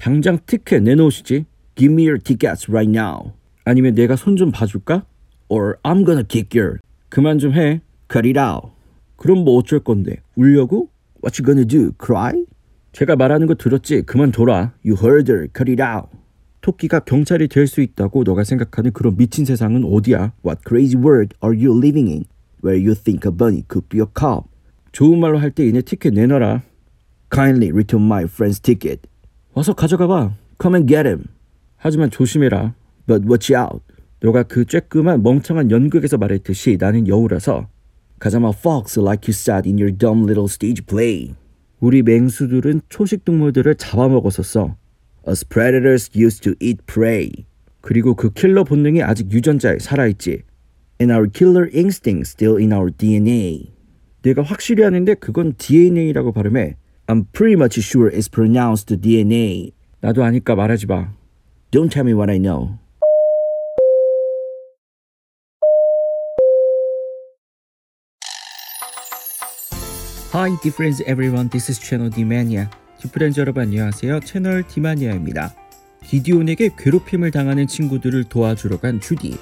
당장 티켓 내놓으시지. Give me your tickets right now. 아니면 내가 손 좀 봐줄까? Or I'm gonna kick your. 그만 좀 해. Cut it out. 그럼 뭐 어쩔 건데? 울려고? What you gonna do? Cry? 제가 말하는 거 들었지? 그만 둬라. You heard her. Cut it out. 토끼가 경찰이 될 수 있다고 너가 생각하는 그런 미친 세상은 어디야? What crazy world are you living in? Where you think a bunny could be a cop? 좋은 말로 할 때 이내 티켓 내놔라. Kindly return my friend's ticket. 와서 가져가봐. Come and get him. 하지만 조심해라. But watch out. 너가 그 쬐끄만 멍청한 연극에서 말했듯이 나는 여우라서 a fox like you said in your dumb little stage play. 우리 맹수들은 초식 동물들을 잡아먹었었어. As predators used to eat prey. 그리고 그 킬러 본능이 아직 유전자에 살아있지. And our killer instinct still in our DNA. 내가 확실히 아는데 그건 DNA라고 발음해. I'm pretty much sure it's pronounced DNA. 나도 아니까 말하지 마. Don't tell me what I know. Hi, difference everyone. This is Channel Dmania. 디프렌즈 여러분 안녕하세요. 채널 디마니아입니다. 기디온에게 괴롭힘을 당하는 친구들을 도와주러 간 주디.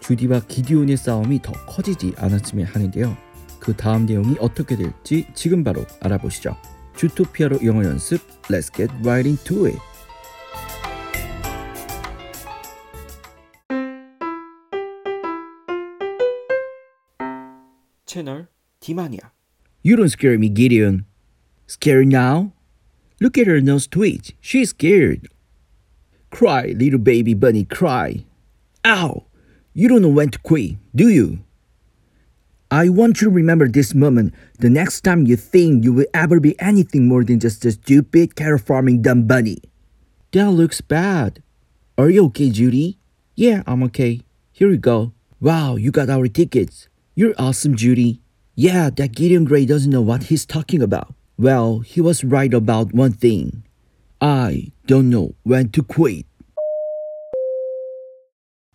주디와 기디온의 싸움이 더 커지지 않았으면 하는데요. 그 다음 내용이 어떻게 될지 지금 바로 알아보시죠. 주토피아로 영어 연습 Let's get right into it. 채널 디마니아 You don't scare me, Gideon. Scared now? Look at her nose twitch. She's scared. Cry, little baby bunny, cry. Ow! You don't know when to quit, do you? I want you to remember this moment the next time you think you will ever be anything more than just a stupid cattle farming dumb bunny. That looks bad. Are you okay, Judy? Yeah, I'm okay. Here we go. Wow, you got our tickets. You're awesome, Judy. Yeah, that Gideon Gray doesn't know what he's talking about. Well, he was right about one thing. I don't know when to quit.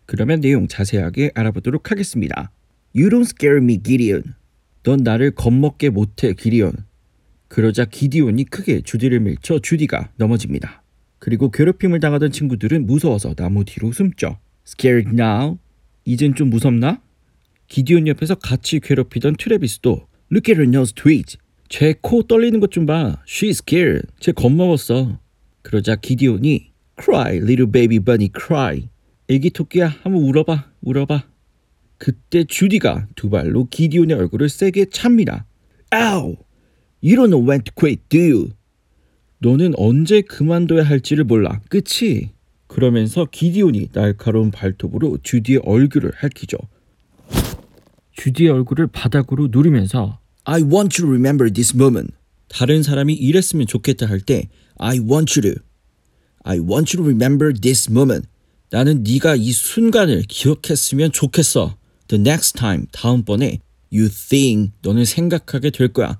그러면 내용 자세하게 알아보도록 하겠습니다. You don't scare me, Gideon. 넌 나를 겁먹게 못해, 기디온. 그러자 기디온이 크게 주디를 밀쳐 주디가 넘어집니다. 그리고 괴롭힘을 당하던 친구들은 무서워서 나무 뒤로 숨죠. Scared now? 이젠 좀 무섭나? 기디온 옆에서 같이 괴롭히던 트레비스도 Look at her nose twitch. 제 코 떨리는 것 좀 봐. She's scared. 쟤 겁먹었어. 그러자 기디온이 Cry, little baby bunny, cry. 애기 토끼야, 한번 울어봐, 울어봐. 그때 주디가 두 발로 기디온의 얼굴을 세게 찹니다. Ow! You don't know when to quit, do you? 너는 언제 그만둬야 할지를 몰라, 그치? 그러면서 기디온이 날카로운 발톱으로 주디의 얼굴을 핥히죠. 주디의 얼굴을 바닥으로 누르면서 I want you to remember this moment. 다른 사람이 이랬으면 좋겠다 할 때 I want you to. I want you to remember this moment. 나는 네가 이 순간을 기억했으면 좋겠어. The next time 다음번에 you think 너는 생각하게 될 거야.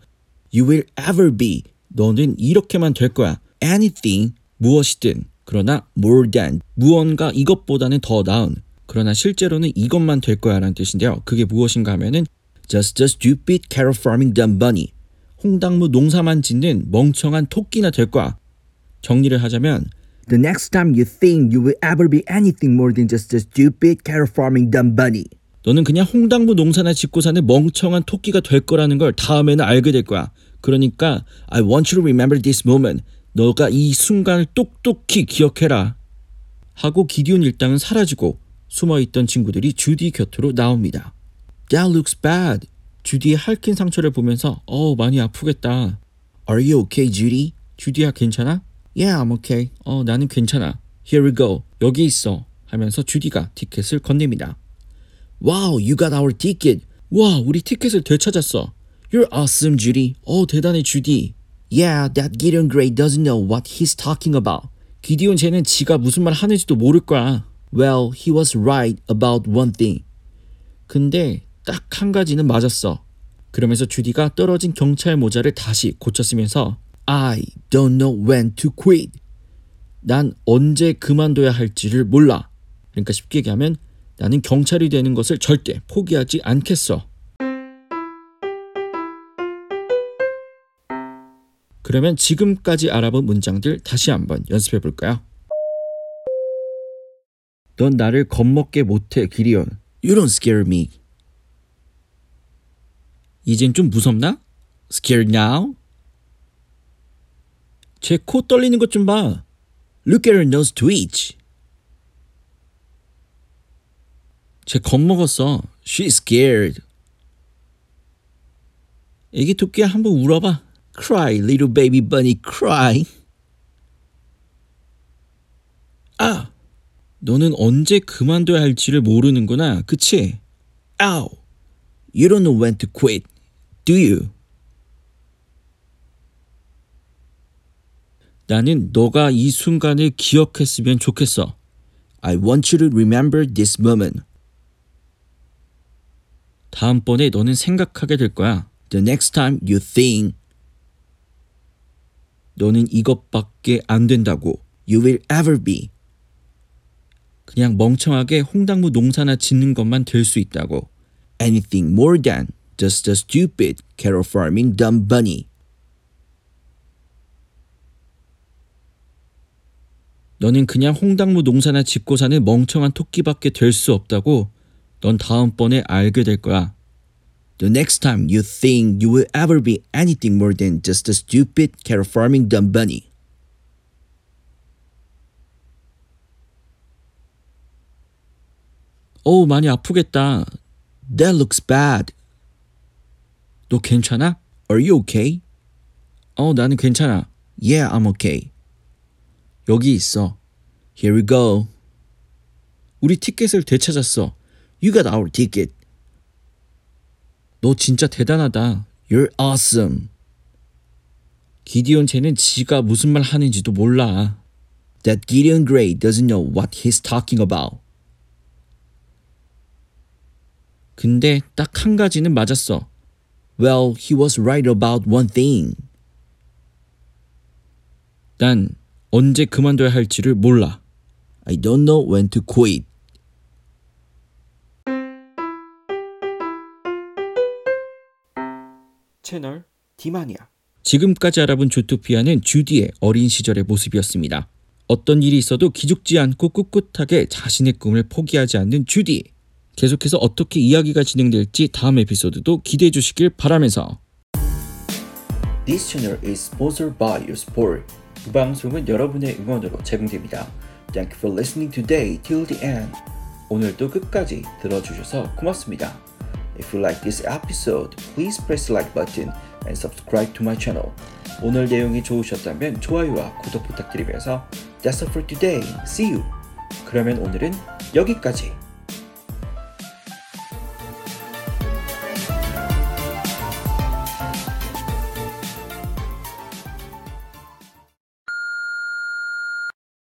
You will ever be 너는 이렇게만 될 거야. Anything 무엇이든 그러나 more than 무언가 이것보다는 더 나은 그러나 실제로는 이것만 될 거야 라는 뜻인데요. 그게 무엇인가 하면은 just a stupid carrot farming dumb bunny. 홍당무 농사만 짓는 멍청한 토끼나 될 거야. 정리를 하자면 The next time you think you will ever be anything more than just a stupid carrot farming dumb bunny. 너는 그냥 홍당무 농사나 짓고 사는 멍청한 토끼가 될 거라는 걸 다음에는 알게 될 거야. 그러니까 I want you to remember this moment. 너가 이 순간을 똑똑히 기억해라. 하고 기디온 일당은 사라지고 숨어있던 친구들이 주디 곁으로 나옵니다. That looks bad. 주디의 핥힌 상처를 보면서 어 많이 아프겠다. Are you okay, Judy? 주디야 괜찮아? Yeah, I'm okay. 어 나는 괜찮아. Here we go. 여기 있어. 하면서 주디가 티켓을 건넵니다. Wow, you got our ticket. 와, 우리 티켓을 되찾았어. You're awesome, Judy. 어 대단해, 주디. Yeah, that Gideon Gray doesn't know what he's talking about. 기디온 쟤는 지가 무슨 말 하는지도 모를 거야. Well, he was right about one thing. 근데 딱 한 가지는 맞았어. 그러면서 주디가 떨어진 경찰 모자를 다시 고쳤으면서 I don't know when to quit. 난 언제 그만둬야 할지를 몰라. 그러니까 쉽게 얘기하면 나는 경찰이 되는 것을 절대 포기하지 않겠어. 그러면 지금까지 알아본 문장들 다시 한번 연습해 볼까요? 넌 나를 겁먹게 못해, 기리온. You don't scare me. 이젠 좀 무섭나? Scared now? 제 코 떨리는 것 좀 봐. Look at her nose twitch. 쟤 겁먹었어. She's scared. 애기 토끼야 한번 울어봐. Cry, little baby bunny, cry. 아! 너는 언제 그만둬야 할지를 모르는구나. 그치? Ow! You don't know when to quit, do you? 나는 너가 이 순간을 기억했으면 좋겠어. I want you to remember this moment. 다음번에 너는 생각하게 될 거야. The next time you think. 너는 이것밖에 안 된다고. You will ever be. 그냥 멍청하게 홍당무 농사나 짓는 것만 될 수 있다고. Anything more than just a stupid cattle farming dumb bunny. 너는 그냥 홍당무 농사나 짓고 사는 멍청한 토끼밖에 될 수 없다고 넌 다음번에 알게 될 거야. The next time you think you will ever be anything more than just a stupid cattle farming dumb bunny. 어우, 많이 아프겠다. That looks bad. 너 괜찮아? Are you okay? 어, 나는 괜찮아. Yeah, I'm okay. 여기 있어. Here we go. 우리 티켓을 되찾았어. You got our ticket. 너 진짜 대단하다. You're awesome. 기디온 쟤는 지가 무슨 말 하는지도 몰라. That Gideon Gray doesn't know what he's talking about. 근데 딱 한 가지는 맞았어. Well, he was right about one thing. 난 언제 그만둬야 할지를 몰라. I don't know when to quit. 채널 디마니아 지금까지 알아본 주토피아는 주디의 어린 시절의 모습이었습니다. 어떤 일이 있어도 기죽지 않고 꿋꿋하게 자신의 꿈을 포기하지 않는 주디. 계속해서 어떻게 이야기가 진행될지 다음 에피소드도 기대해 주시길 바라면서 This channel is sponsored by your support. 이 방송은 여러분의 응원으로 제공됩니다. Thank you for listening today till the end. 오늘도 끝까지 들어주셔서 고맙습니다. If you like this episode, please press like button and subscribe to my channel. 오늘 내용이 좋으셨다면 좋아요와 구독 부탁드리면서 That's all for today. See you. 그러면 오늘은 여기까지.